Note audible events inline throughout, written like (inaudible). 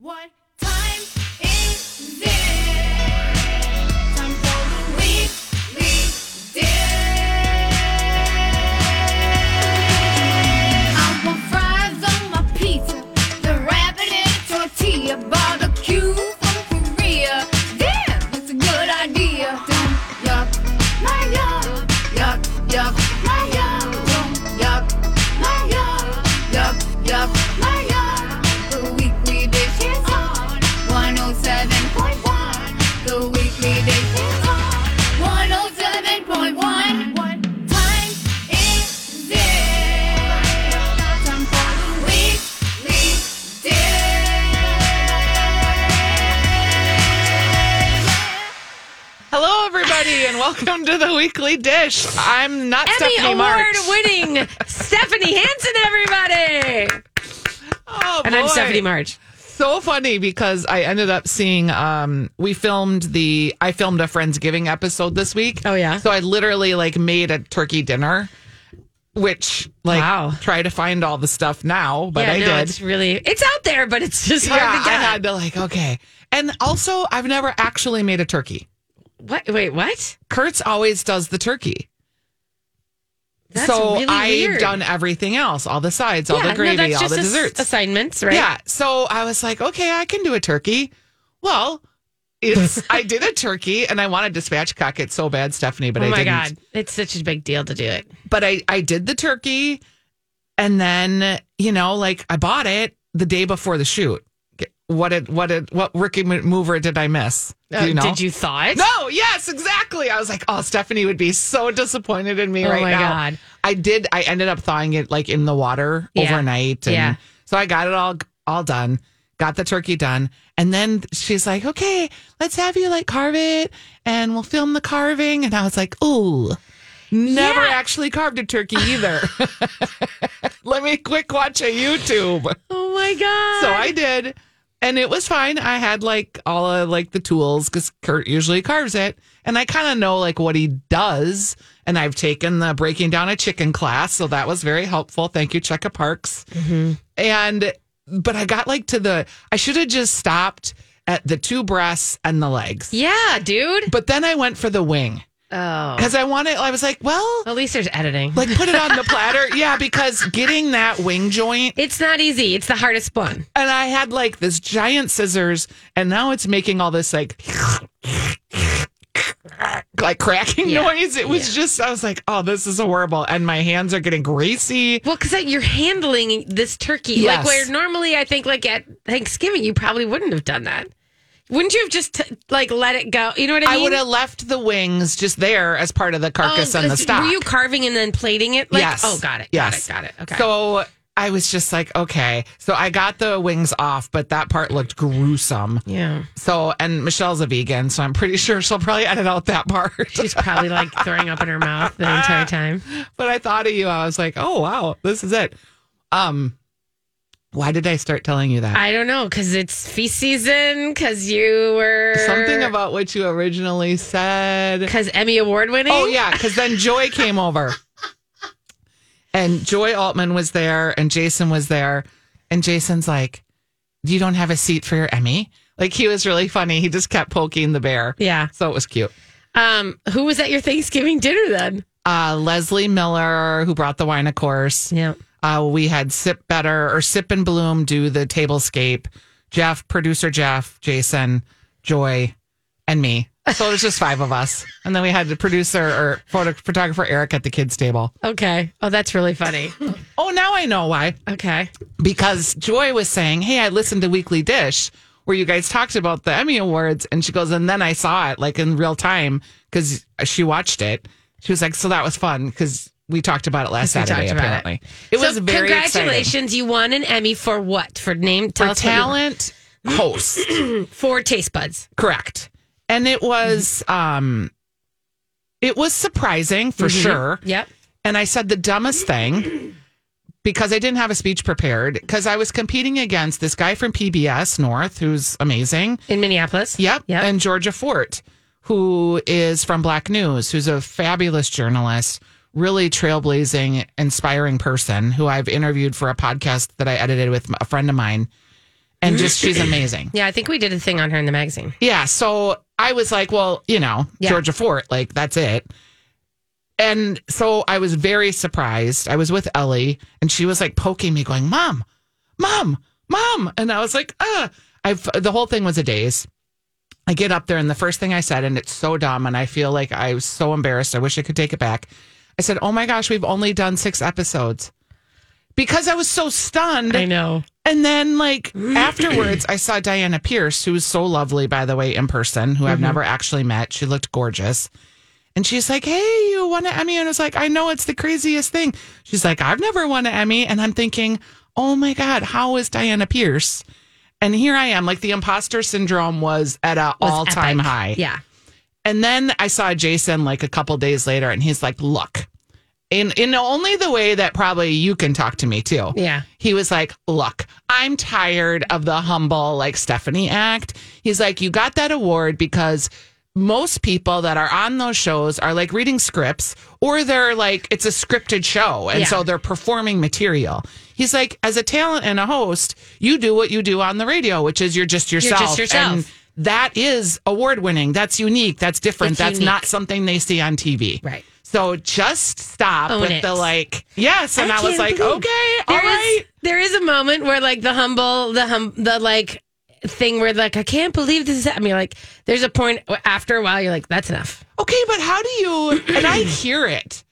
What everybody, and welcome to the Weekly Dish. I'm not Emmy Stephanie Award March. winning (laughs) Stephanie Hansen, everybody. Oh, And I'm. Stephanie March. So funny because I ended up seeing. Um, we filmed the. I filmed a Friendsgiving episode this week. Oh, yeah? So I literally like made a turkey dinner, which like Wow. try to find all the stuff now, but yeah, I no, did. it's really it's out there, but it's just hard yeah, to I get. had to like okay, and also I've never actually made a turkey. What? Wait, what? Kurtz always does the turkey. That's so really I've weird. done everything else, all the sides, all yeah, the gravy, that's all just the ass- desserts. assignments, right? Yeah. So I was like, okay, I can do a turkey. Well, it's (laughs) I did a turkey and I wanted to spatchcock it so bad, Stephanie, but oh I my didn't. god, it's such a big deal to do it. But I I did the turkey, and then you know, like I bought it the day before the shoot. What did what did what Ricky mover did I miss? Do Uh, you know? Did you thaw it? No, yes, exactly. I was like, oh, Stephanie would be so disappointed in me Oh right my now. God. I did. I ended up thawing it like in the water Yeah. overnight, and Yeah. so I got it all all done. Got the turkey done, and then she's like, "Okay, let's have you like carve it, and we'll film the carving." And I was like, "Ooh." Never Yeah. actually carved a turkey either. (laughs) Let me quick watch a YouTube. Oh my god. So I did, and it was fine. I had like all of like the tools because Kurt usually carves it, and I kind of know like what he does. And I've taken the breaking down a chicken class, so that was very helpful. Thank you, Checka Parks. Mm-hmm. And but I got like to the I should have just stopped at the two breasts and the legs, Yeah, dude. but then I went for the wing Oh. because I wanted. I was like, well, At least there's editing. like put it on the (laughs) platter, yeah, because getting that wing joint it's not easy. It's the hardest one. and I had like this giant scissors, and now it's making all this like like cracking Yeah. noise. It was just I was like, oh, this is horrible, and my hands are getting greasy. Well, because you're handling this turkey Yes. like where normally I think like at Thanksgiving you probably wouldn't have done that. Wouldn't you have just like let it go? You know what I mean. I would have left the wings just there as part of the carcass and the stock. Were you carving and then plating it? Like, yes. Oh, got it. Yes. Got it. Got it. Okay. So I was just like, okay. So I got the wings off, but that part looked gruesome. yeah, So, and Michelle's a vegan, so I'm pretty sure she'll probably edit out that part. she's probably like throwing up in her mouth the entire time. (laughs) but I thought of you. I was like, oh wow, this is it. Um, why did I start telling you that? I don't know because it's feast season. Because you were Something about what you originally said. because Emmy award winning. Oh yeah, because then Joy came over, and Joy Altman was there, and Jason was there, and Jason's like, "You don't have a seat for your Emmy." Like he was really funny. He just kept poking the bear. Yeah. So it was cute. Um, who was at your Thanksgiving dinner then? Uh, Leslie Miller, who brought the wine, of course. Yeah. Uh, we had Sip Better or Sip and Bloom do the tablescape. Jeff, producer Jeff, Jason, Joy, and me. So it was just five of us. And then we had the producer or photo, photographer Eric at the kids' table. Okay. Oh, that's really funny. Oh, now I know why. Okay. Because Joy was saying, Hey, I listened to Weekly Dish where you guys talked about the Emmy Awards. And she goes, And then I saw it like in real time because she watched it. She was like, So that was fun because we talked about it last We Saturday, apparently. It, so was very exciting. congratulations. You won an Emmy for what? For name tell For us what you won. talent hosts. (clears throat) Four taste buds. Correct. And it was um it was surprising for sure. Yep. And I said the dumbest thing because I didn't have a speech prepared because I was competing against this guy from PBS North who's amazing. In Minneapolis. Yep. Yep. And Georgia Fort, who is from Black News, who's a fabulous journalist, really trailblazing, inspiring person who I've interviewed for a podcast that I edited with a friend of mine. And just, she's (clears throat) amazing. yeah, I think we did a thing on her in the magazine. Yeah. So I was like, well, you know, Yeah. Georgia Fort, like that's it. And so I was very surprised. I was with Ellie and she was like poking me, going, Mom, Mom, Mom. And I was like, uh, I've the whole thing was a daze. I get up there and the first thing I said, and it's so dumb, and I feel like I was so embarrassed. I wish I could take it back. I said, Oh my gosh, we've only done six episodes. Because I was so stunned. I know. And then, like, (clears throat) afterwards, I saw Diana Pierce, who was so lovely, by the way, in person, who I've mm-hmm. never actually met. She looked gorgeous. And she's like, Hey, you won an Emmy. And I was like, I know it's the craziest thing. She's like, I've never won an Emmy. And I'm thinking, Oh my God, how is Diana Pierce? And here I am, like, the imposter syndrome was at an all time high. Yeah. And then I saw Jason like a couple days later, and he's like, "Look." In, in only the way that probably you can talk to me too. Yeah. He was like, Look, I'm tired of the humble, like Stephanie act. He's like, You got that award because most people that are on those shows are like reading scripts or they're like, it's a scripted show. And Yeah. so they're performing material. He's like, As a talent and a host, you do what you do on the radio, which is you're just yourself. yourself. That is award winning. That's unique. That's different. It's That's unique. not something they see on TV. Right. So just stop Own with it. the like, yes. And I, was like, believe- okay, all There is right. there is a moment where like the humble the hum the like thing where like I can't believe this is I mean like there's a point after a while you're like that's enough. Okay, but how do you? And I hear it,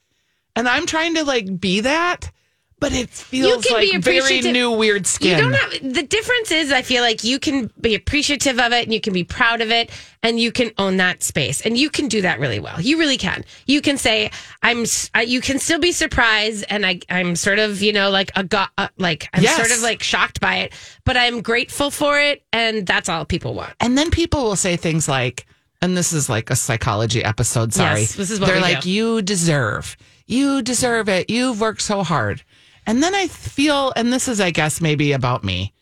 and I'm trying to like be that, but it feels can like be very new, weird skin. You don't have the difference is I feel like you can be appreciative of it and you can be proud of it and you can own that space and you can do that really well. You really can. You can say I'm you can still be surprised and I I'm sort of, you know, like a go- uh, like I'm Yes. sort of like shocked by it, but I'm grateful for it and that's all people want. and then people will say things like, and this is like a psychology episode. Sorry, Yes, this is what they're like, do. you deserve, you deserve it. You've worked so hard, and then I feel, and this is, I guess, maybe about me.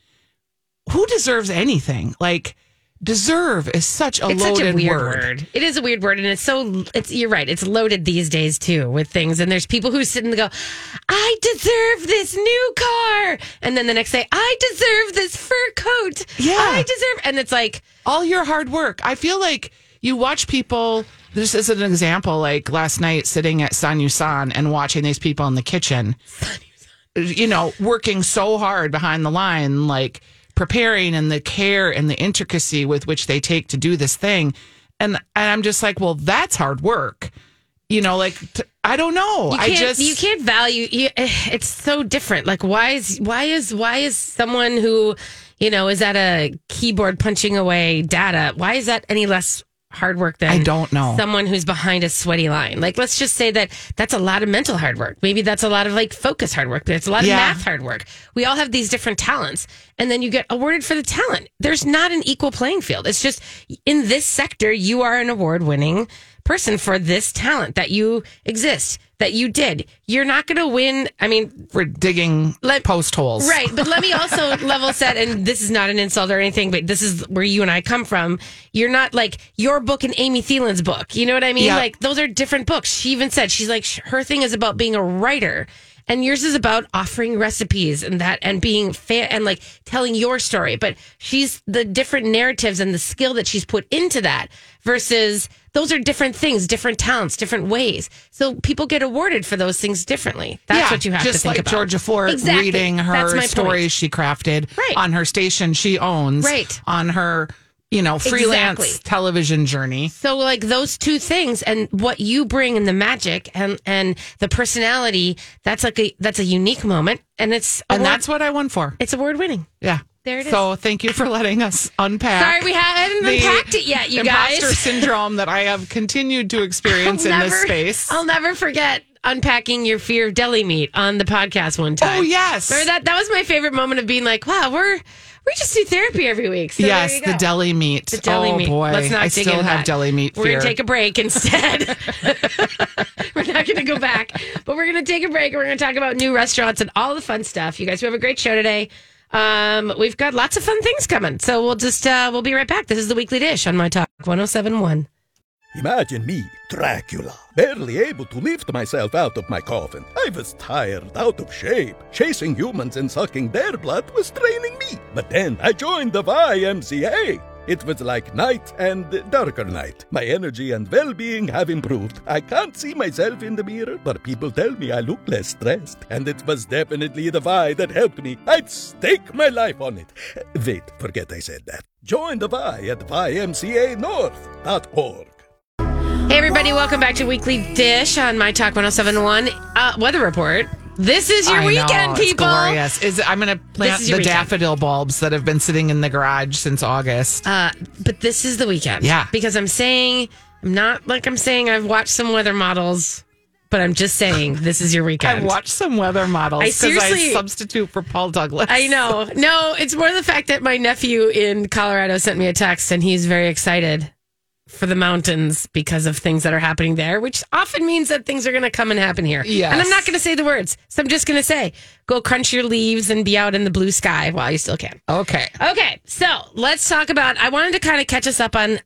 Who deserves anything? Like, deserve is such a it's loaded such a weird word. word. It is a weird word, and it's so. It's you're right. It's loaded these days too with things, and there's people who sit and go, "I deserve this new car," and then the next day, "I deserve this fur coat." Yeah. I deserve, and it's like, all your hard work. I feel like you watch people. This is an example. Like last night, sitting at Sanjusan and watching these people in the kitchen, you know, working so hard behind the line, like preparing and the care and the intricacy with which they take to do this thing. And, and I'm just like, well, that's hard work. You know, like t- I don't know. I just you can't value. You, eh, it's so different. Like, why is why is why is someone who, you know, is at a keyboard punching away data? Why is that any less hard work than I don't know. someone who's behind a sweaty line? Like, let's just say that that's a lot of mental hard work. Maybe that's a lot of like focus hard work. It's a lot of math hard work. We all have these different talents, and then you get awarded for the talent. There's not an equal playing field. It's just in this sector, you are an award winning person for this talent that you exist that you did. You're not going to win. I mean, for digging Let- post holes. right. But let me also (laughs) level set, and this is not an insult or anything, but this is where you and I come from. You're not like your book and Amy Thielen's book. You know what I mean? Yeah. Like those are different books. She even said she's like her thing is about being a writer. And yours is about offering recipes and that and being fa- and like telling your story. But she's the different narratives and the skill that she's put into that versus those are different things, different talents, different ways. So people get awarded for those things differently. That's Yeah, what you have just to think like about. Georgia Fort Exactly. reading her my point. stories she crafted Right. on her station she owns, Right. on her you know freelance Exactly. television journey. So like those two things and what you bring and the magic and and the personality, that's like a that's a unique moment and it's And award- that's what I won for. it's award winning. Yeah. There it is. So thank you for letting us unpack. Sorry we haven't unpacked it yet, you imposter guys. (laughs) syndrome that I have continued to experience in this space. I'll never forget unpacking your fear of deli meat on the podcast one oh, time. Oh, yes. Remember that? That was my favorite moment of being like, wow, we're We just do therapy every week. So yes, the deli meat. The deli oh meat. boy, Let's not I dig still have that. deli meat We're gonna take a break instead. (laughs) (laughs) we're not gonna go back, but we're gonna take a break. and We're gonna talk about new restaurants and all the fun stuff. You guys, we have a great show today. Um, we've got lots of fun things coming, so we'll just uh, we'll be right back. This is the weekly dish on my talk 1071. Imagine me, Dracula, barely able to lift myself out of my coffin. I was tired, out of shape. Chasing humans and sucking their blood was draining me. But then I joined the YMCA. It was like night and darker night. My energy and well being have improved. I can't see myself in the mirror, but people tell me I look less stressed. And it was definitely the Y that helped me. I'd stake my life on it. Wait, forget I said that. Join the Y at ymcanorth.org. Hey, everybody, welcome back to Weekly Dish on My Talk 1071 uh, Weather Report. This is your I know, weekend, it's people. glorious. Is I'm going to plant is your the weekend. daffodil bulbs that have been sitting in the garage since August. Uh, but this is the weekend. Yeah. Because I'm saying, I'm not like I'm saying I've watched some weather models, but I'm just saying (laughs) this is your weekend. I weekend. watched some weather models I because I, seriously- substitute for Paul Douglas. I know. No, it's more the fact that my nephew in Colorado sent me a text and he's very excited for the mountains because of things that are happening there, which often means that things are going to come and happen here. Yes. And I'm not going to say the words. So I'm just going to say, go crunch your leaves and be out in the blue sky while you still can. Okay. Okay. So let's talk about, I wanted to kind of catch us up on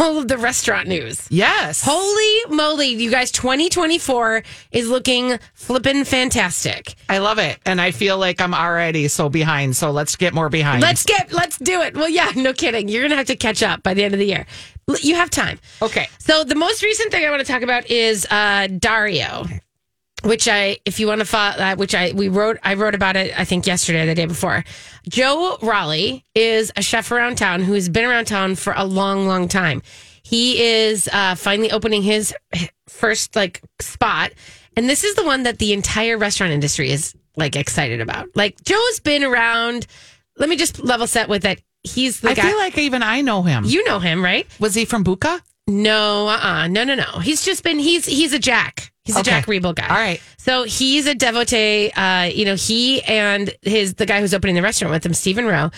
all of the restaurant news. Yes. Holy moly, you guys, 2024 is looking flippin' fantastic. I love it. And I feel like I'm already so behind. So let's get more behind. Let's get, let's do it. Well, yeah, no kidding. You're going to have to catch up by the end of the year. You have time. Okay. So the most recent thing I want to talk about is uh, Dario, which I, if you want to follow, uh, which I we wrote, I wrote about it. I think yesterday, or the day before. Joe Rolle is a chef around town who has been around town for a long, long time. He is uh, finally opening his first like spot, and this is the one that the entire restaurant industry is like excited about. Like Joe's been around. Let me just level set with that. He's the I guy. feel like even I know him. you know him, right? Was he from Buka? No, uh, uh no, no, no. He's just been he's he's a Jack. He's a Jack Riebel guy. All right. So he's a devotee. Uh, you know, he and his the guy who's opening the restaurant with him, Stephen Rowe,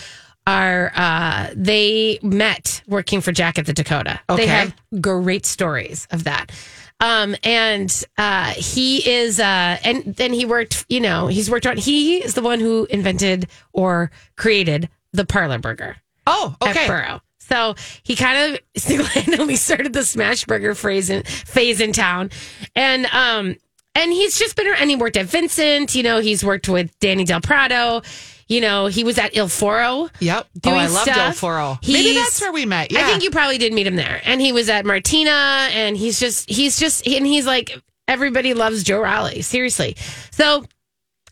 are uh they met working for Jack at the Dakota. Okay. They have great stories of that. Um, and uh, he is, uh, and then he worked, you know, he's worked on, he is the one who invented or created the parlor burger Oh, at okay. Burrow. So he kind of (laughs) single-handedly started the smash burger phrase in, phase in town, and um and he's just been and he worked at Vincent. You know, he's worked with Danny Del Prado. You know, he was at Il Foro. Yep. Oh, I loved El stuff. Foro. Maybe that's where we met. Yeah. I think you probably did meet him there, and he was at Martina, and he's just he's just and he's like everybody loves Joe Rolle. Seriously, so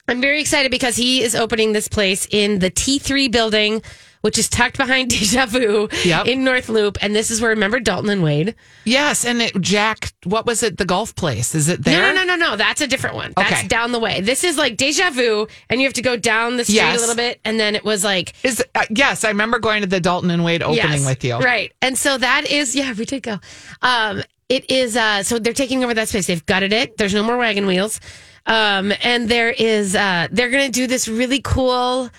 I'm very excited because he is opening this place in the T3 building, which is tucked behind (laughs) Deja Vu Yep. in North Loop. And this is where, remember Dalton and Wade? Yes, and it, Jack, what was it? The golf place? Is it there? No, no, no, no, no. That's a different one. That's Okay. down the way. This is like Deja Vu, and you have to go down the street Yes. a little bit. And then it was like, Is uh, yes, I remember going to the Dalton and Wade opening Yes, with you. Right. And so that is, yeah, we did go. Um, it is, uh, so they're taking over that space. They've gutted it. There's no more wagon wheels. Um, and there is, uh, they're going to do this really cool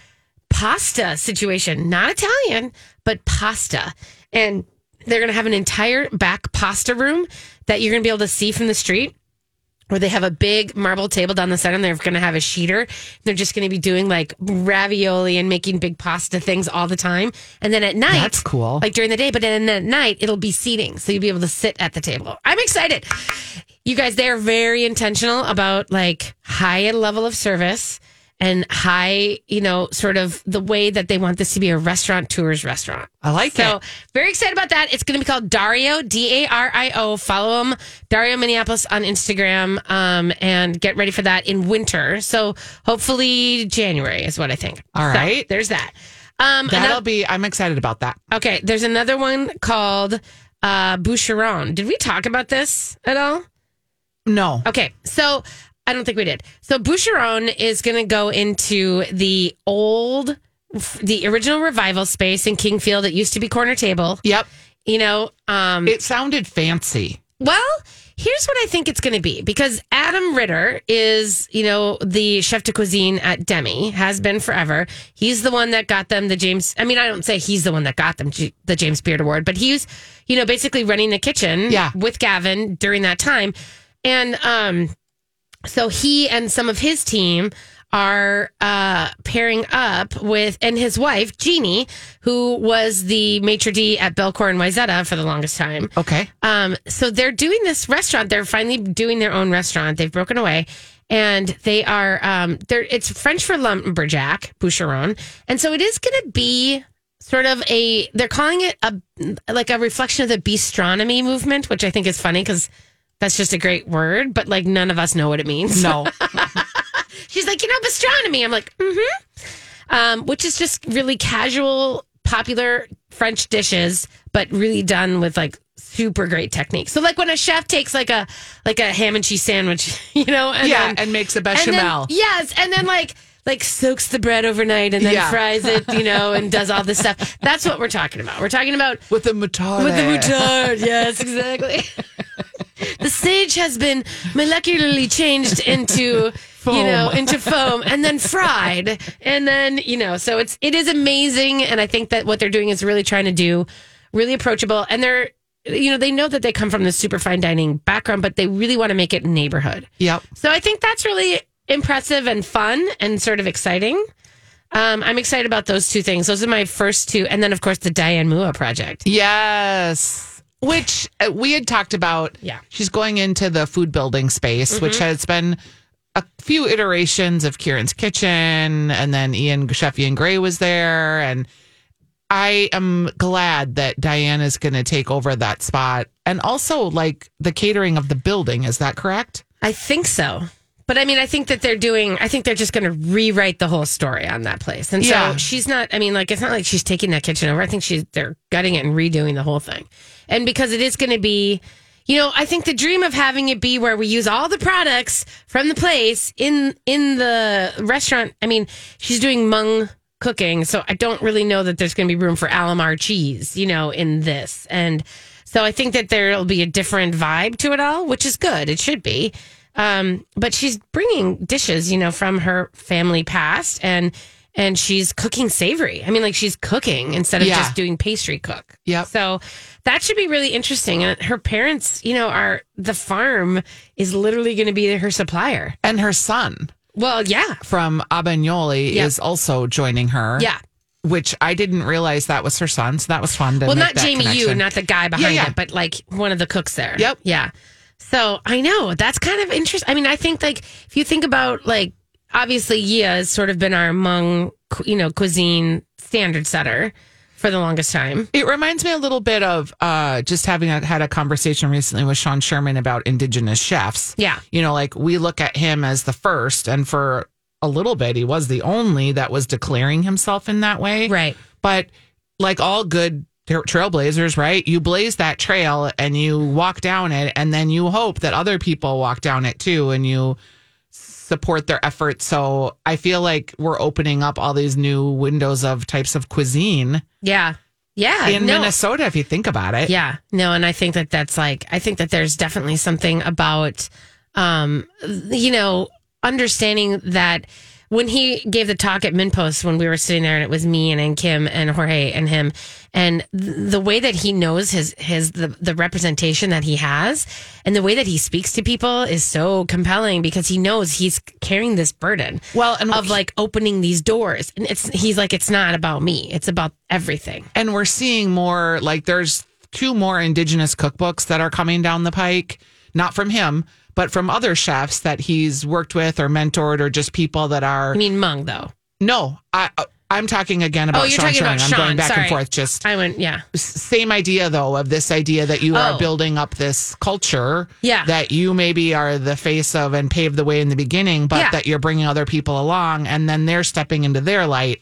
pasta situation, not Italian, but pasta. And they're going to have an entire back pasta room that you're going to be able to see from the street where they have a big marble table down the center and they're going to have a sheeter. They're just going to be doing like ravioli and making big pasta things all the time. And then at night, That's cool. Like during the day, but then at night, it'll be seating. So you'll be able to sit at the table. I'm excited. You guys, they're very intentional about like high level of service and high, you know, sort of the way that they want this to be a restaurant tours restaurant. I like it. So very excited about that. It's going to be called Dario D A R I O. Follow him, Dario Minneapolis on Instagram, um, and get ready for that in winter. So hopefully January is what I think. All So, right. there's that. Um, That'll another- be. I'm excited about that. okay, there's another one called uh, Bûcheron. Did we talk about this at all? No. Okay, so I don't think we did. So Bûcheron is going to go into the old, the original revival space in Kingfield. It used to be corner table. Yep. You know, um, It sounded fancy. well, Here's what I think it's going to be because Adam Ritter is, you know, the chef de cuisine at Demi, has been forever. He's the one that got them the James. I mean, I don't say he's the one that got them the James Beard Award, but he's, you know, basically running the kitchen Yeah. with Gavin during that time. And um, so he and some of his team are uh, pairing up with, and his wife, Jeannie, who was the maitre d' at Bellecour and Wayzata for the longest time. Okay. Um, so they're doing this restaurant. They're finally doing their own restaurant. They've broken away. And they are, um, they're, it's French for lumberjack, bûcheron. And so it is going to be sort of a, they're calling it a, like a reflection of the bistronomy movement, which I think is funny because that's just a great word, but like none of us know what it means. No. (laughs) She's like, you know, gastronomy. I'm like, mm-hmm. Um, which is just really casual, popular French dishes, but really done with like super great technique. So like when a chef takes like a like a ham and cheese sandwich, (laughs) you know, and yeah, then, and makes a and then- bechamel. yes, and then like like soaks the bread overnight and then Yeah. fries it, you know, (laughs) and does all this stuff. That's what we're talking about. We're talking about with the moutarde. with the moutarde. Yes, exactly. The sage has been molecularly changed into you know into foam and then fried and then you know so it's it is amazing and i think that what they're doing is really trying to do really approachable and they're you know they know that they come from the super fine dining background but they really want to make it neighborhood Yep. so I think that's really impressive and fun and sort of exciting. Um, I'm excited about those two things. Those are my first two, and then of course the Diane Moua project. Yes. Which uh, we had talked about. Yeah. She's going into the food building space, which has been a few iterations of Kieran's Kitchen, and then Ian Chef Ian Gray was there, and I am glad that Diane is going to take over that spot, and also like the catering of the building. Is that correct? I think so. But I mean, I think that they're doing, I think they're just going to rewrite the whole story on that place. And so Yeah. she's not, I mean, like, it's not like she's taking that kitchen over. I think she's, they're gutting it and redoing the whole thing. And because it is going to be, you know, I think the dream of having it be where we use all the products from the place in, in the restaurant. I mean, she's doing Hmong cooking. So I don't really know that there's going to be room for Alemar cheese, you know, in this. And so I think that there'll be a different vibe to it all, which is good. It should be. Um, but she's bringing dishes, you know, from her family past and and she's cooking savory. I mean, like she's cooking instead of Yeah. just doing pastry cook. Yep. So that should be really interesting. And her parents, you know, are the farm is literally going to be her supplier. And her son Well, yeah. from Abagnoli Yeah. is also joining her. Yeah. Which I didn't realize that was her son, so that was fun. To Well, not Jamie connection. not the guy behind yeah. it, but like one of the cooks there. Yep. Yeah. So I know that's kind of interesting. I mean, I think like if you think about like obviously Yia has sort of been our Hmong, you know, cuisine standard setter for the longest time. It reminds me a little bit of uh, just having a, had a conversation recently with Sean Sherman about indigenous chefs. Yeah. You know, like we look at him as the first, and for a little bit, he was the only that was declaring himself in that way. Right. But like all good trailblazers, right? You blaze that trail and you walk down it, and then you hope that other people walk down it too, and you support their efforts. So I feel like we're opening up all these new windows of types of cuisine Yeah. Yeah. in no. Minnesota, if you think about it. Yeah, no, and I think that that's like I think that there's definitely something about um you know understanding that when he gave the talk at MinnPost when we were sitting there and it was me and, and Kim and Jorge and him and th- the way that he knows his his the, the representation that he has and the way that he speaks to people is so compelling because he knows he's carrying this burden Well, and of like opening these doors. And it's he's like it's not about me. It's about everything. And we're seeing more like there's two more indigenous cookbooks that are coming down the pike, not from him, but from other chefs that he's worked with or mentored or just people that are I mean Hmong though no, I uh, I'm talking again about Oh, you're Sean talking about I'm Sean. going back Sorry. and forth just I went yeah same idea though of this idea that you are Oh. building up this culture Yeah. that you maybe are the face of and pave the way in the beginning but Yeah. that you're bringing other people along and then they're stepping into their light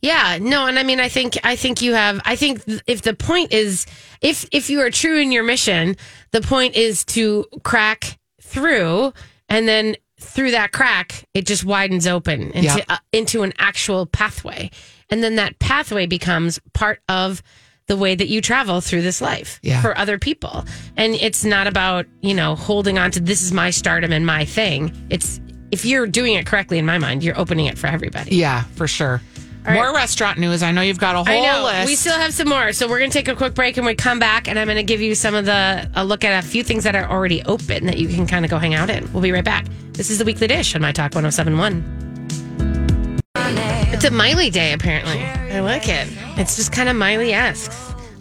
Yeah, no, and I mean, I think, I think you have. I think if the point is, if if you are true in your mission, the point is to crack through, and then through that crack, it just widens open into Yeah. uh, into an actual pathway, and then that pathway becomes part of the way that you travel through this life Yeah. for other people. And it's not about, you know, holding on to this is my stardom and my thing. It's if you're doing it correctly in my mind, you're opening it for everybody. Yeah, for sure. More restaurant news. I know you've got a whole I know. list. We still have some more. So we're going to take a quick break and we come back and I'm going to give you some of the, a look at a few things that are already open that you can kind of go hang out in. We'll be right back. This is the Weekly Dish on My Talk 1071. It's a Miley day, apparently. I like it. It's just kind of Miley esque.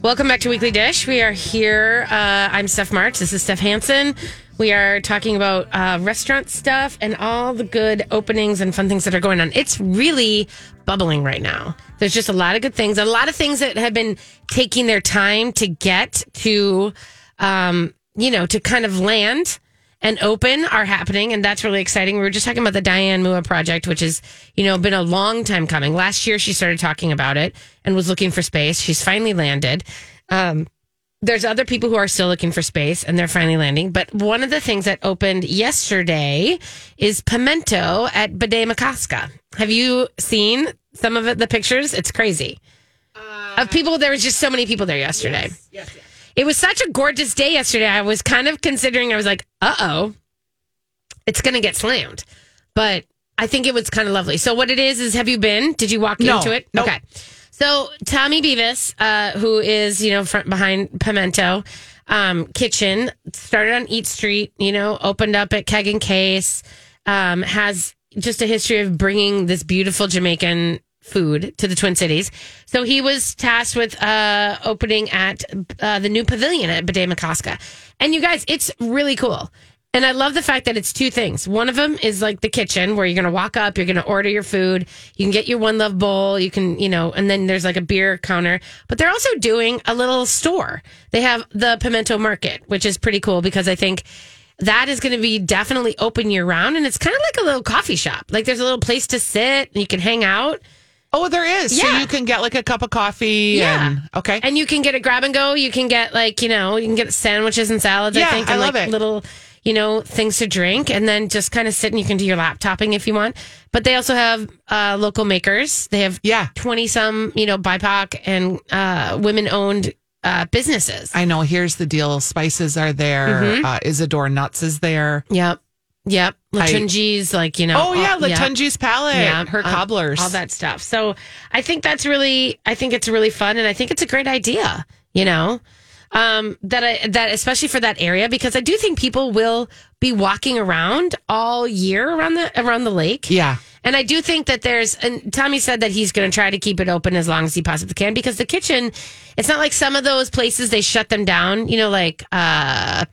Welcome back to Weekly Dish. We are here. Uh, I'm Steph March. This is Steph Hansen. We are talking about uh, restaurant stuff and all the good openings and fun things that are going on. It's really bubbling right now. There's just a lot of good things, a lot of things that have been taking their time to get to, um, you know, to kind of land and open are happening, and that's really exciting. We were just talking about the Diane Moua project, which has, you know, been a long time coming. Last year, she started talking about it and was looking for space. She's finally landed. Um, there's other people who are still looking for space and they're finally landing. But one of the things that opened yesterday is Pimento at Bde Maka Ska. Have you seen some of it, the pictures? It's crazy. of people, there was just so many people there yesterday. Yes, yes. It was such a gorgeous day yesterday. I was kind of considering, I was like, uh oh, it's going to get slammed. But I think it was kind of lovely. So, what it is, is have you been? Did you walk No. into it? Nope. Okay. So, Tommy Beavis, uh, who is, you know, front behind Pimento um, Kitchen, started on Eat Street, you know, opened up at Keg and Case, um, has just a history of bringing this beautiful Jamaican food to the Twin Cities. So he was tasked with uh, opening at uh, the new pavilion at Bde Maka Ska. And you guys, it's really cool. And I love the fact that it's two things. One of them is like the kitchen where you're going to walk up, you're going to order your food, you can get your one love bowl, you can, you know, and then there's like a beer counter. But they're also doing a little store. They have the Pimento Market, which is pretty cool because I think that is going to be definitely open year round. And it's kind of like a little coffee shop. Like there's a little place to sit and you can hang out. oh, there is. So Yeah. you can get like a cup of coffee. Yeah. And, okay. And you can get a grab and go. You can get like, you know, you can get sandwiches and salads, I Yeah, think, I and love like it. little, you know, things to drink and then just kind of sit and you can do your laptopping if you want. But they also have uh, local makers. They have Yeah. 20 some, you know, BIPOC and uh, women owned uh, businesses. I know. Here's the deal. Spices are there. Mm-hmm. Uh, Isadore Nuts is there. Yep. Yep. Latunji's like, you know. Oh yeah, all- yeah. Latunji's palette. Yeah, her cobblers. all that stuff. So I think that's really, I think it's really fun, and I think it's a great idea. You know, um, that I that especially for that area because I do think people will be walking around all year around the around the lake. Yeah. And I do think that there's, and Tommy said that he's going to try to keep it open as long as he possibly can because the kitchen, it's not like some of those places they shut them down, you know, like uh,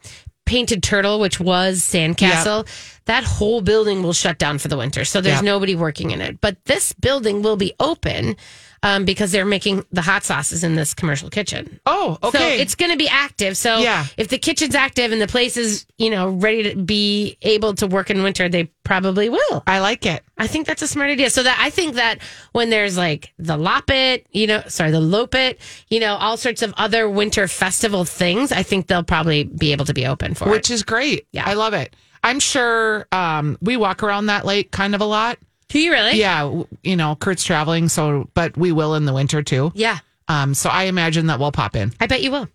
Painted Turtle, which was Sandcastle. That whole building will shut down for the winter. So there's Yep. nobody working in it. But this building will be open um, because they're making the hot sauces in this commercial kitchen. Oh, okay. So it's going to be active. So Yeah. if the kitchen's active and the place is, you know, ready to be able to work in winter, they probably will. I like it. I think that's a smart idea. So that I think that when there's like the Loppet, you know, sorry, the Loppet, you know, all sorts of other winter festival things, I think they'll probably be able to be open for it. Which it. is great. Yeah. I love it. I'm sure um, we walk around that lake kind of a lot. Do you really? Yeah, you know, Kurt's traveling, so but we will in the winter too. Yeah. Um, so I imagine that we'll pop in. I bet you will.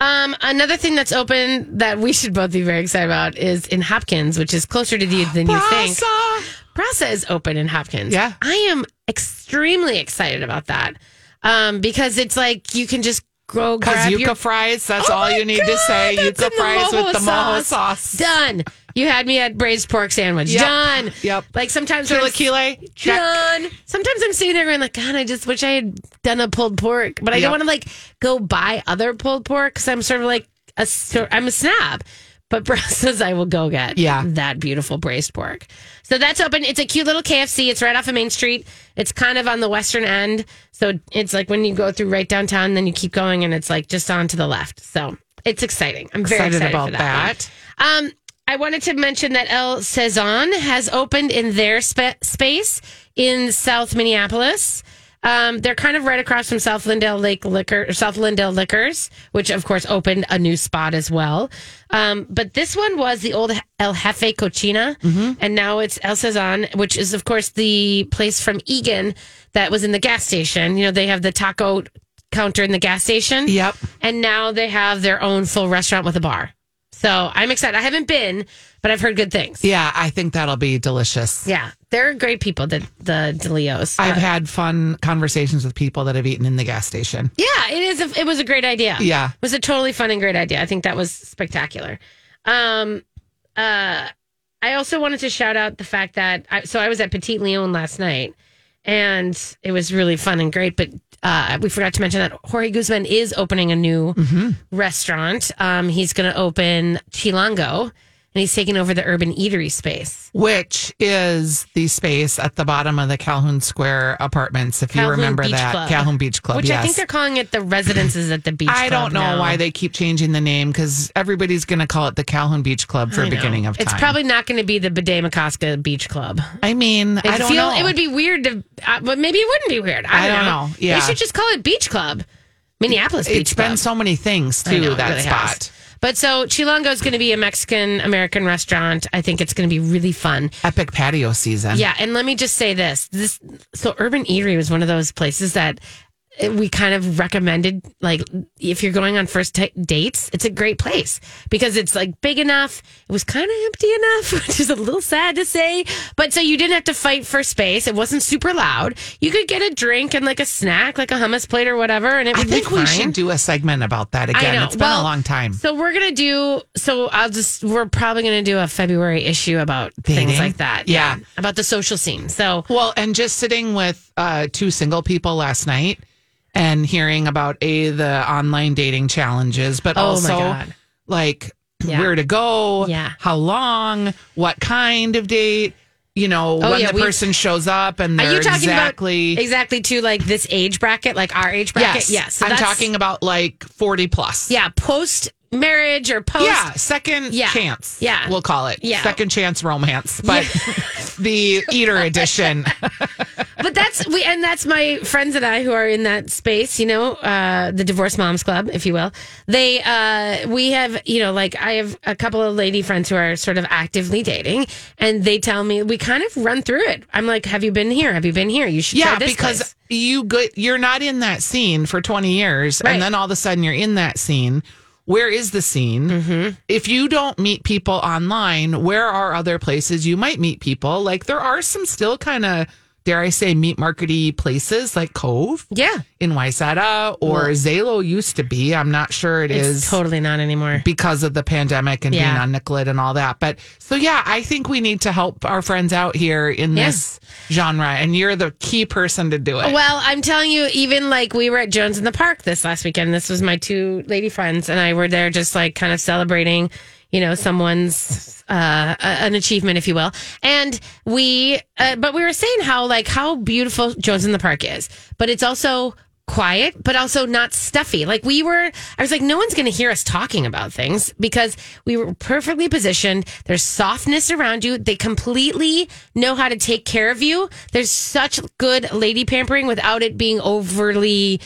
Um, another thing that's open that we should both be very excited about is in Hopkins, which is closer to you than you think. Brasa! Brasa is open in Hopkins. Yeah. I am extremely excited about that. Um, because it's like you can just go Because grab yucca your fries, that's Oh all you need to say. God, Yucca in the fries with the mojo sauce. Done. You had me at braised pork sandwich. Yep. Done. Yep. Like sometimes Chilaquile. Done. Sometimes I'm sitting there going like, God, I just wish I had done a pulled pork, but I Yep. don't want to like go buy other pulled pork because I'm sort of like a I'm a snob. But Brasa, I will go get Yeah. that beautiful braised pork. So that's open. It's a cute little KFC. It's right off of Main Street. It's kind of on the western end. So it's like when you go through right downtown, then you keep going and it's like just on to the left. So it's exciting. I'm very Excited excited, about that. that. Um, I wanted to mention that El Cezanne has opened in their spa- space in South Minneapolis. Um, they're kind of right across from South Lyndale Lake Liquor, or South Lyndale Liquors, which of course opened a new spot as well. Um, but this one was the old El Jefe Cochina, and now it's El Cezanne, which is of course the place from Eagan that was in the gas station. You know, they have the taco counter in the gas station. Yep. And now they have their own full restaurant with a bar. So I'm excited. I haven't been, but I've heard good things. Yeah, I think that'll be delicious. Yeah, they're great people. The the DeLeos. I've Uh, had fun conversations with people that have eaten in the gas station. yeah, it is. A, it was a great idea. Yeah. it was a totally fun and great idea. I think that was spectacular. Um, uh, I also wanted to shout out the fact that I, so I was at Petit Leon last night, and it was really fun and great. But uh, we forgot to mention that Jorge Guzman is opening a new restaurant. Um, he's going to open Chilango, and he's taking over the urban eatery space. which is the space at the bottom of the Calhoun Square apartments. If you remember Beach that Club. Calhoun Beach Club, Which yes. I think they're calling it the residences at the beach. I Club don't know now. why they keep changing the name because everybody's going to call it the Calhoun Beach Club for I beginning of time. It's probably not going to be the Bde Maka Ska Beach Club. I mean, I It don't feel know. it would be weird to, uh, but maybe it wouldn't be weird. I I don't, don't know. know. Yeah. they should just call it Beach Club, Minneapolis Beach It's Club. been so many things I know, that really spot. has. But so Chilango is going to be a Mexican American restaurant. I think it's going to be really fun. Epic patio season. Yeah, and let me just say this: this so Urban Eatery was one of those places that we kind of recommended. Like, if you're going on first t- dates, it's a great place because it's like big enough. It was kind of empty enough, (laughs) which is a little sad to say. But so you didn't have to fight for space. It wasn't super loud. You could get a drink and like a snack, like a hummus plate or whatever, and it I would think we should do a segment about that again. It's been Well, a long time. So we're gonna do. So I'll just. We're probably gonna do a February issue about things like that. Yeah. about the social scene. So Well, and just sitting with uh, two single people last night and hearing about a the online dating challenges, but Oh, also like (clears throat) Yeah. where to go, Yeah. how long, what kind of date, you know, Oh, when yeah, the person shows up and Are they're you talking exactly about exactly to like this age bracket, like our age bracket? yes, Yes. So I'm talking about like forty plus. Yeah, post marriage or post. Yeah, second Yeah. chance. Yeah. we'll call it. Yeah. second chance romance, but (laughs) the eater edition. (laughs) But that's we and that's my friends and I who are in that space, you know, uh the divorce moms club, if you will. They uh we have, you know, like I have a couple of lady friends who are sort of actively dating and they tell me we kind of run through it. I'm like, "Have you been here? Have you been here? You should Yeah, try this because place." you good you're not in that scene for 20 years Right. and then all of a sudden you're in that scene. Where is the scene? Mm-hmm. If you don't meet people online, where are other places you might meet people? Like there are some still kind of dare I say meat markety places like Cove Yeah. in Wayzata or Zelo used to be. I'm not sure it is It's totally not anymore. because of the pandemic and being on Nicollet and all that. But so yeah, I think we need to help our friends out here in Yeah. this genre, and you're the key person to do it. Well, I'm telling you, even like we were at Jones in the Park this last weekend. This was my two lady friends, and I were there just like kind of celebrating, you know, someone's uh, an achievement, if you will. And we, uh, but we were saying how like how beautiful Jones in the Park is, but it's also quiet, but also not stuffy. Like we were, I was like, no one's going to hear us talking about things because we were perfectly positioned. There's softness around you. They completely know how to take care of you. There's such good lady pampering without it being overly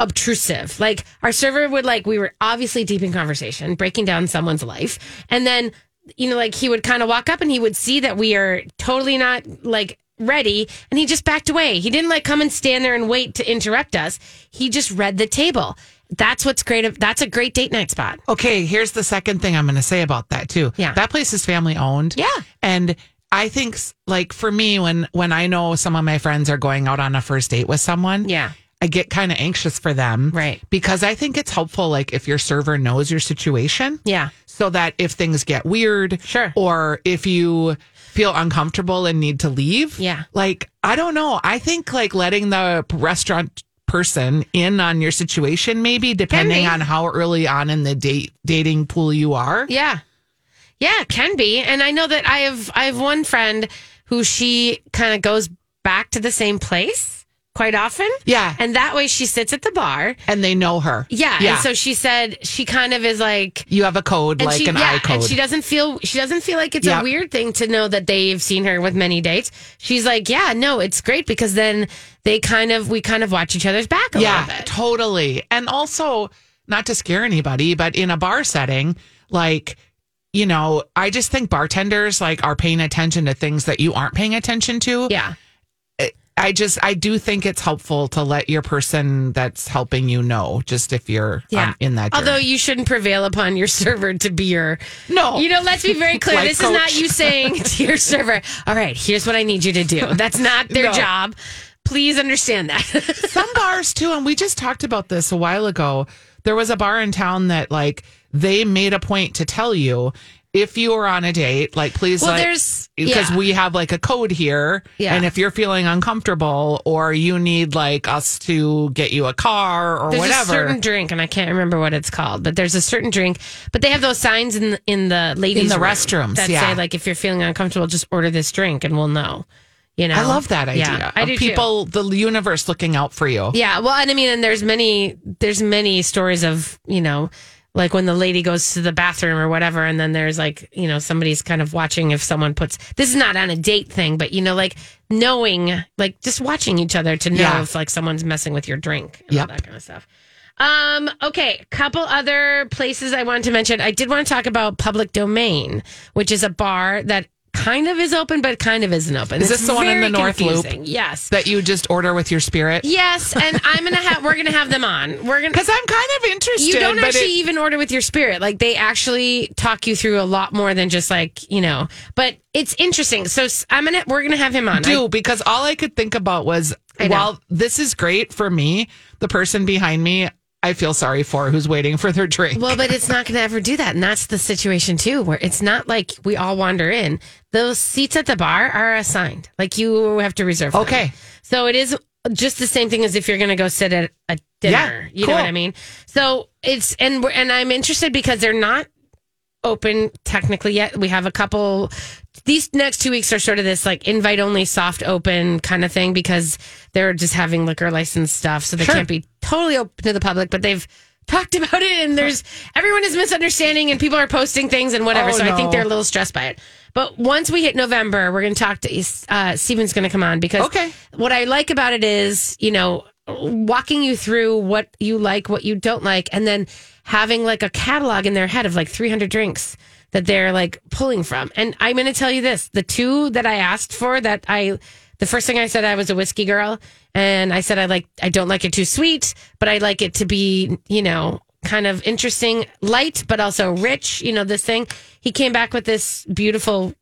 obtrusive. Like our server would like, we were obviously deep in conversation, breaking down someone's life. And then, you know, like he would kind of walk up and he would see that we are totally not like ready and he just backed away. He didn't like come and stand there and wait to interrupt us. He just read the table. That's what's great. That's a great date night spot. Okay, here's the second thing I'm going to say about that too. Yeah. that place is family owned. Yeah. and I think like for me, when when I know some of my friends are going out on a first date with someone, Yeah. I get kind of anxious for them, Right. Because I think it's helpful, like if your server knows your situation, Yeah. so that if things get weird, Sure. or if you feel uncomfortable and need to leave, Yeah. like I don't know, I think like letting the restaurant person in on your situation, maybe depending on how early on in the date dating pool you are. Yeah. Yeah, can be. And I know that I have I have one friend who she kind of goes back to the same place quite often. Yeah. And that way she sits at the bar. and they know her. Yeah. yeah. And so she said she kind of is like you have a code like she, an yeah, I code. And she doesn't feel she doesn't feel like it's Yep. a weird thing to know that they've seen her with many dates. She's like, Yeah, no, it's great because then they kind of we kind of watch each other's back a yeah, little bit. totally. And also, not to scare anybody, but in a bar setting, like you know, I just think bartenders like are paying attention to things that you aren't paying attention to. Yeah. I just I do think it's helpful to let your person that's helping you know, just if you're Yeah. um, in that. Journey. Although you shouldn't prevail upon your (laughs) server to be your No. You know, let's be very (laughs) clear. This is not you saying (laughs) to your server, "All right, here's what I need you to do." That's not their No. job. Please understand that. some bars too, and we just talked about this a while ago. There was a bar in town that like they made a point to tell you if you are on a date, like please, Well, like, there's- because yeah. we have like a code here, Yeah. and if you're feeling uncomfortable or you need like us to get you a car or there's whatever, a certain drink, and I can't remember what it's called, but there's a certain drink. But they have those signs in in the ladies' In the room restrooms, that yeah. say like, if you're feeling uncomfortable, just order this drink, and we'll know. You know, I love that idea. Yeah, I of do too. people, the universe looking out for you. Yeah, well, and I mean, and there's many, there's many stories of you know, like when the lady goes to the bathroom or whatever, and then there's like you know somebody's kind of watching if someone puts. This is not on a date thing, but you know, like knowing, like just watching each other to know Yeah. if like someone's messing with your drink and Yep. all that kind of stuff. Um, okay, couple other places I wanted to mention. I did want to talk about Public Domain, which is a bar that kind of is open, but kind of isn't open. Is It's this the one in the North Loop? Yes. That you just order with your spirit. Yes, and (laughs) I'm gonna have we're gonna have them on. We're gonna Because I'm kind of interested. you don't actually it- even order with your spirit. Like they actually talk you through a lot more than just like you know. But it's interesting. So I'm gonna we're gonna have him on. do because all I could think about was I while this is great for me, the person behind me, I feel sorry for who's waiting for their drink. Well, but it's not going to ever do that. And that's the situation too, where it's not like we all wander in. Those seats at the bar are assigned. Like you have to reserve. them. Okay. So it is just the same thing as if you're going to go sit at a dinner. Yeah, you know what I mean? So it's, and and I'm interested because they're not open technically yet. We have a couple, these next two weeks are sort of this like invite only soft open kind of thing because they're just having liquor license stuff. So they Sure. can't be totally open to the public, but they've talked (laughs) about it and there's everyone is misunderstanding and people are posting things and whatever. Oh, so I think they're a little stressed by it. But once we hit November, we're going to talk to uh, Steven's going to come on because Okay. what I like about it is, you know, walking you through what you like, what you don't like, and then having like a catalog in their head of like 300 drinks that they're like pulling from. And I'm going to tell you this the two that I asked for that I, the first thing I said, I was a whiskey girl. And I said, I like, I don't like it too sweet, but I like it to be, you know, kind of interesting, light, but also rich, you know, this thing. He came back with this beautiful,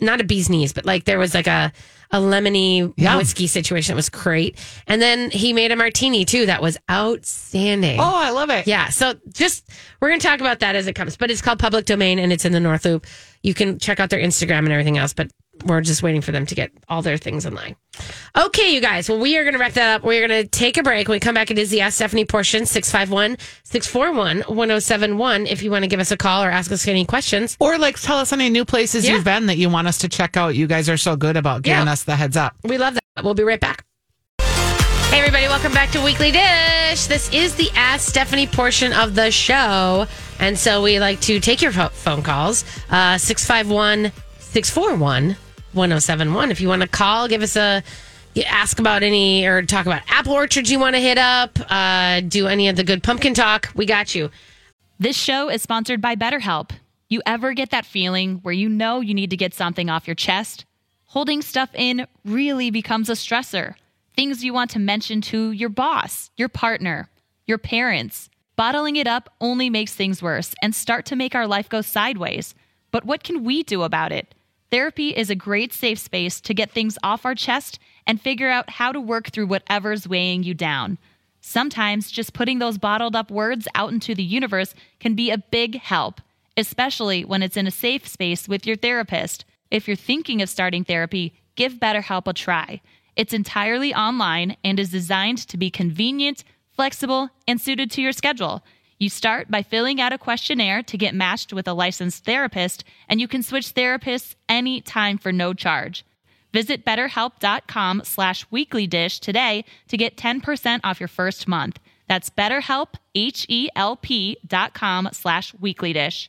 not a bee's knees, but like there was like a, a lemony Yeah. whiskey situation that was great. And then he made a martini too that was outstanding. oh, I love it. Yeah, so just we're going to talk about that as it comes, but it's called Public Domain and it's in the North Loop. You can check out their Instagram and everything else, but we're just waiting for them to get all their things in line. Okay, you guys. Well, we are going to wrap that up. We're going to take a break. When we come back, it is the Ask Stephanie portion 651 641 1071. If you want to give us a call or ask us any questions, Or like tell us any new places Yeah. you've been that you want us to check out. You guys are so good about giving Yeah. us the heads up. we love that. We'll be right back. Hey, everybody, welcome back to Weekly Dish. This is the Ask Stephanie portion of the show. And so we like to take your phone calls uh, 651 641 1071. If you want to call, give us a ask about any or talk about apple orchards you want to hit up, uh, do any of the good pumpkin talk, we got you. This show is sponsored by BetterHelp. You ever get that feeling where you know you need to get something off your chest? Holding stuff in really becomes a stressor. Things you want to mention to your boss, your partner, your parents. Bottling it up only makes things worse and start to make our life go sideways. But what can we do about it? Therapy is a great safe space to get things off our chest and figure out how to work through whatever's weighing you down. Sometimes just putting those bottled up words out into the universe can be a big help, especially when it's in a safe space with your therapist. If you're thinking of starting therapy, give BetterHelp a try. It's entirely online and is designed to be convenient, flexible, and suited to your schedule. You start by filling out a questionnaire to get matched with a licensed therapist, and you can switch therapists anytime for no charge. Visit betterhelp.com slash weeklydish today to get 10% off your first month. That's betterhelp, H-E-L-P dot com slash weeklydish.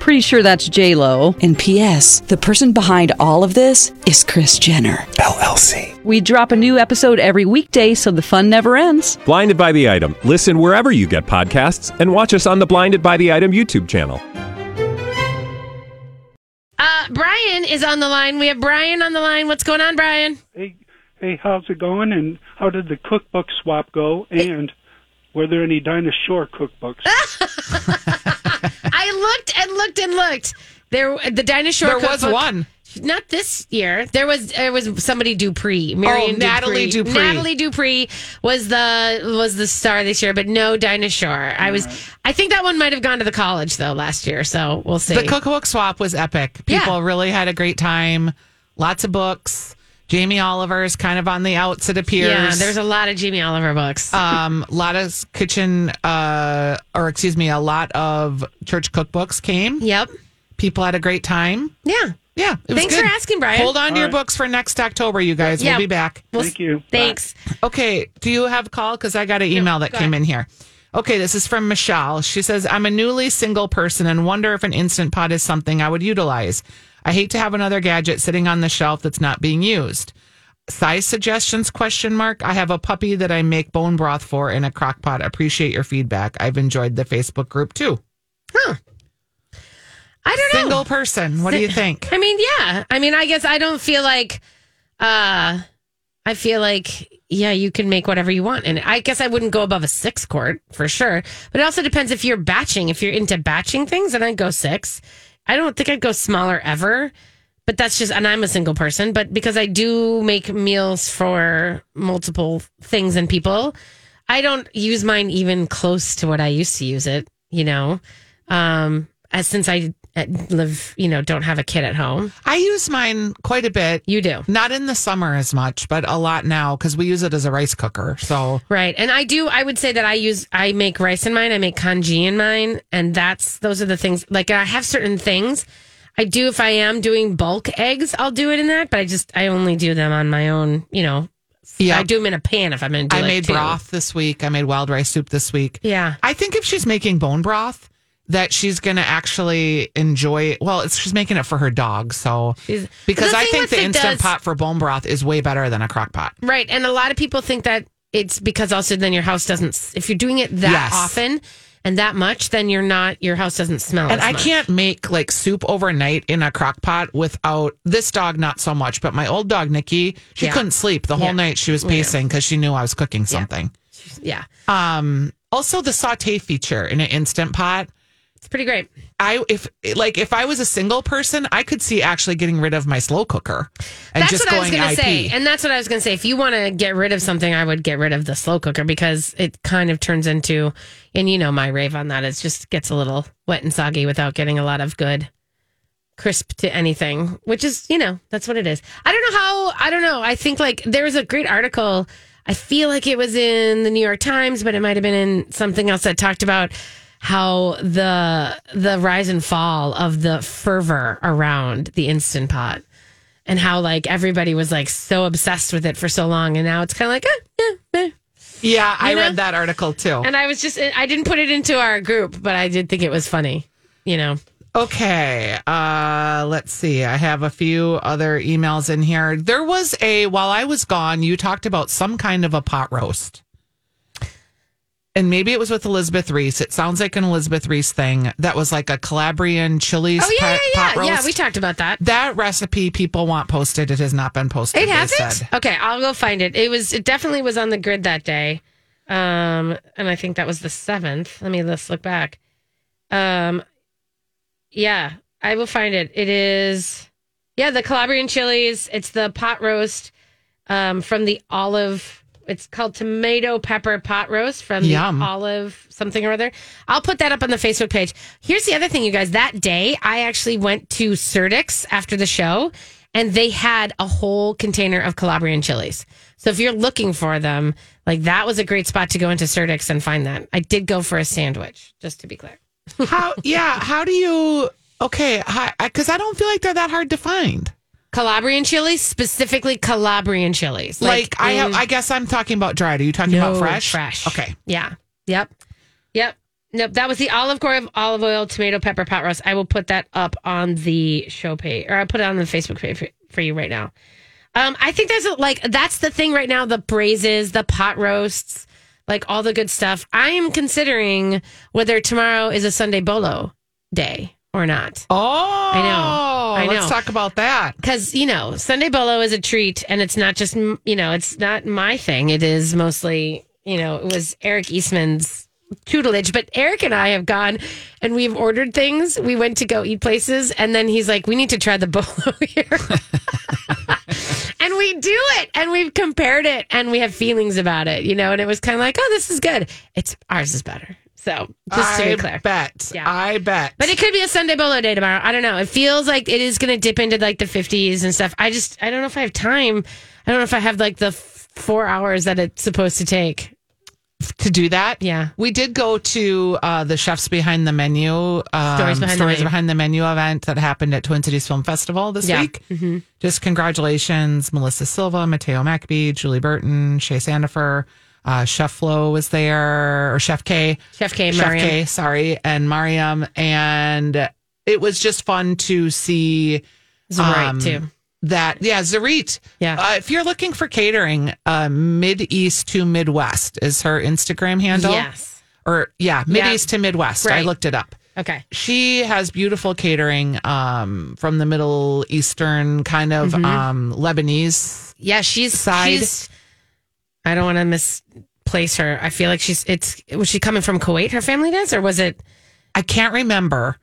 Pretty sure that's J Lo. And P.S. The person behind all of this is Kris Jenner. LLC. We drop a new episode every weekday, so the fun never ends. Blinded by the item. Listen wherever you get podcasts, and watch us on the Blinded by the Item YouTube channel. Uh, Brian is on the line. We have Brian on the line. What's going on, Brian? Hey, hey, how's it going? And how did the cookbook swap go? And were there any dinosaur cookbooks? (laughs) I looked and looked and looked. There, the dinosaur. There was cookbook- one. Not this year. There was there was somebody Dupree, Marion Oh, Nathalie Dupree. Nathalie Dupree was the was the star this year, but no dinosaur. I was. I think that one might have gone to the college though last year. So we'll see. The cookbook swap was epic. People Yeah. really had a great time. Lots of books. Jamie Oliver is kind of on the outs, it appears. yeah, there's a lot of Jamie Oliver books. um, a lot of kitchen, uh, or excuse me, a lot of church cookbooks came. yep. People had a great time. Yeah. Yeah, it was Thanks good. for asking, Brian. Hold on to your right. books for next October, you guys. Yeah. We'll be back. Well, Thank you. Thanks. Okay, do you have a call? Because I got an email that go came ahead. in here. Okay, this is from Michelle. She says, I'm a newly single person and wonder if an instant pot is something I would utilize. I hate to have another gadget sitting on the shelf that's not being used. Size suggestions question mark. I have a puppy that I make bone broth for in a crock pot. Appreciate your feedback. I've enjoyed the Facebook group too. Huh. I don't know. Single person. What do you think? I mean, yeah. I mean, I guess I don't feel like uh I feel like yeah, you can make whatever you want. And I guess I wouldn't go above a six quart for sure. But it also depends if you're batching. If you're into batching things, then I'd go six. I don't think I'd go smaller ever. But that's just and I'm a single person, but because I do make meals for multiple things and people, I don't use mine even close to what I used to use it, you know. Um as since I Uh, live, you know, don't have a kid at home. I use mine quite a bit. You do. Not in the summer as much, but a lot now because we use it as a rice cooker. So Right. And I do, I would say that I use, I make rice in mine, I make congee in mine. And that's, those are the things, like I have certain things. I do, if I am doing bulk eggs, I'll do it in that, but I just, I only do them on my own, you know. yeah, I do them in a pan if I'm going to I like made two. broth this week. I made wild rice soup this week. Yeah. I think if she's making bone broth, that she's going to actually enjoy. Well, it's she's making it for her dog, so because I think the instant does- pot for bone broth is way better than a crock pot. Right. And a lot of people think that it's because also then your house doesn't, if you're doing it that Yes. often and that much, then you're not, your house doesn't smell And I much. can't make like soup overnight in a crock pot without this dog, not so much, but my old dog, Nikki, she Yeah. couldn't sleep the whole Yeah. night. She was pacing because she knew I was cooking something. Yeah. Um, also, the saute feature in an instant pot. It's pretty great. I if like if I was a single person, I could see actually getting rid of my slow cooker and that's what I was going to say. And that's what I was going to say. If you want to get rid of something, I would get rid of the slow cooker because it kind of turns into, and you know, my rave on that is just gets a little wet and soggy without getting a lot of good crisp to anything, which is, you know, that's what it is. I don't know how, I don't know. I think like there was a great article. I feel like it was in the New York Times, but it might have been in something else that talked about how the the rise and fall of the fervor around the instant pot and how like everybody was like so obsessed with it for so long and now it's kind of like eh, eh, eh. Yeah, I know? read that article too. and i was just i didn't put it into our group but i did think it was funny you know Okay, uh, let's see. I have a few other emails in here. There was a while I was gone, you talked about some kind of a pot roast. And maybe it was with Elizabeth Reese. It sounds like an Elizabeth Reese thing that was like a Calabrian chilies oh yeah pot, yeah yeah. yeah we talked about that. That recipe people want posted. It has not been posted. it hasn't? said. okay i'll go find it. It was it definitely was on the grid that day. Um and i think that was the seventh. Let me let's look back. Um yeah i will find it. It is yeah the calabrian chilies it's the pot roast um from the olive it's called tomato pepper pot roast from Yum. the olive something or other i'll put that up on the facebook page here's the other thing you guys that day i actually went to Surdyk's after the show and they had a whole container of calabrian chilies so if you're looking for them like that was a great spot to go into Surdyk's and find that i did go for a sandwich just to be clear How? Yeah. How do you? Okay, because I don't feel like they're that hard to find. Calabrian chilies, specifically Calabrian chilies. Like, I have, I guess I'm talking about dried. Are you talking no, about fresh? Fresh. Okay. Yeah. Yep. Yep. Nope, that was the olive oil, olive oil, tomato, pepper pot roast. I will put that up on the show page, or I'll put it on the Facebook page for, for you right now. Um, I think there's a, like that's the thing right now: the braises, the pot roasts, like all the good stuff. I am considering whether tomorrow is a Sunday bolo day or not. Oh, I know. I know. Let's talk about that. because you know Sunday bolo is a treat, and it's not just you know it's not my thing. It is mostly you know it was Eric Eastman's tutelage. But Eric and I have gone and we've ordered things. We went to go eat places, and then he's like, "We need to try the (laughs) bolo here." (laughs) and we do it, and we've compared it, and we have feelings about it, you know. And it was kind of like, "Oh, this is good." It's ours is better. So just to I be clear, bet. Yeah. I bet. but it could be a Sunday bolo day tomorrow. I don't know. It feels like it is going to dip into like the 50s and stuff. I just, I don't know if I have time. I don't know if I have like the f- four hours that it's supposed to take. to do that. Yeah. We did go to uh, the Chefs Behind the Menu, um, Stories Behind the Menu. Behind the Menu event that happened at Twin Cities Film Festival this Yeah. week. Just congratulations, Melissa Silva, Mateo Mackby, Julie Burton, Shay Sandifer, uh, Chef Flo was there, or Chef K. Chef K, Chef Mariam. K, sorry, and Mariam. And it was just fun to see Zarit, um, too. that yeah Zarit Yeah. uh, if you're looking for catering uh mid east to midwest is her instagram handle Yes. or yeah mid Yeah. east to midwest i looked it up Okay. she has beautiful catering um from the middle eastern kind of Mm-hmm. um lebanese Yeah, she's Side. she's- I don't want to misplace her. I feel like she's. It's was she coming from Kuwait? Her family does, or was it? i can't remember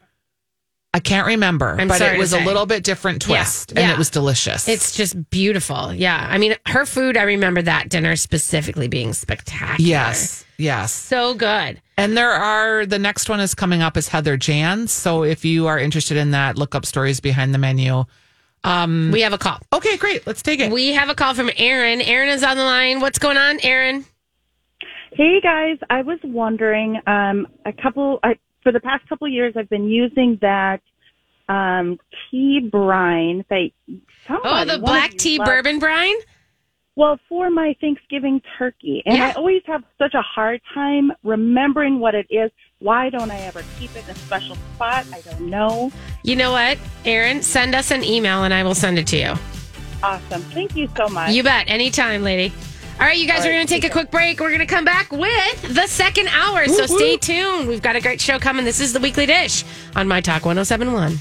i can't remember I'm but it was a little bit different Yeah. twist and Yeah. it was delicious It's just beautiful. Yeah, I mean, her food. I remember that dinner specifically being spectacular. yes yes so good. And there are the next one is coming up is Heather Jans. So if you are interested in that, look up stories behind the menu. We have a call. Okay, great. Let's take it. We have a call from Aaron. Aaron is on the line. What's going on, Aaron? Hey guys, I was wondering, um, a couple, I, for the past couple years, I've been using that, um, tea brine that Oh, the black tea loved- bourbon brine. Well, for my Thanksgiving turkey. And Yeah. I always have such a hard time remembering what it is. Why don't I ever keep it in a special spot? I don't know. You know what, Aaron? Send us an email and I will send it to you. Awesome. Thank you so much. You bet. Anytime, lady. All right, you guys, All we're going to take a quick break. We're going to come back with the second hour. So stay tuned. We've got a great show coming. This is the Weekly Dish on My Talk 1071.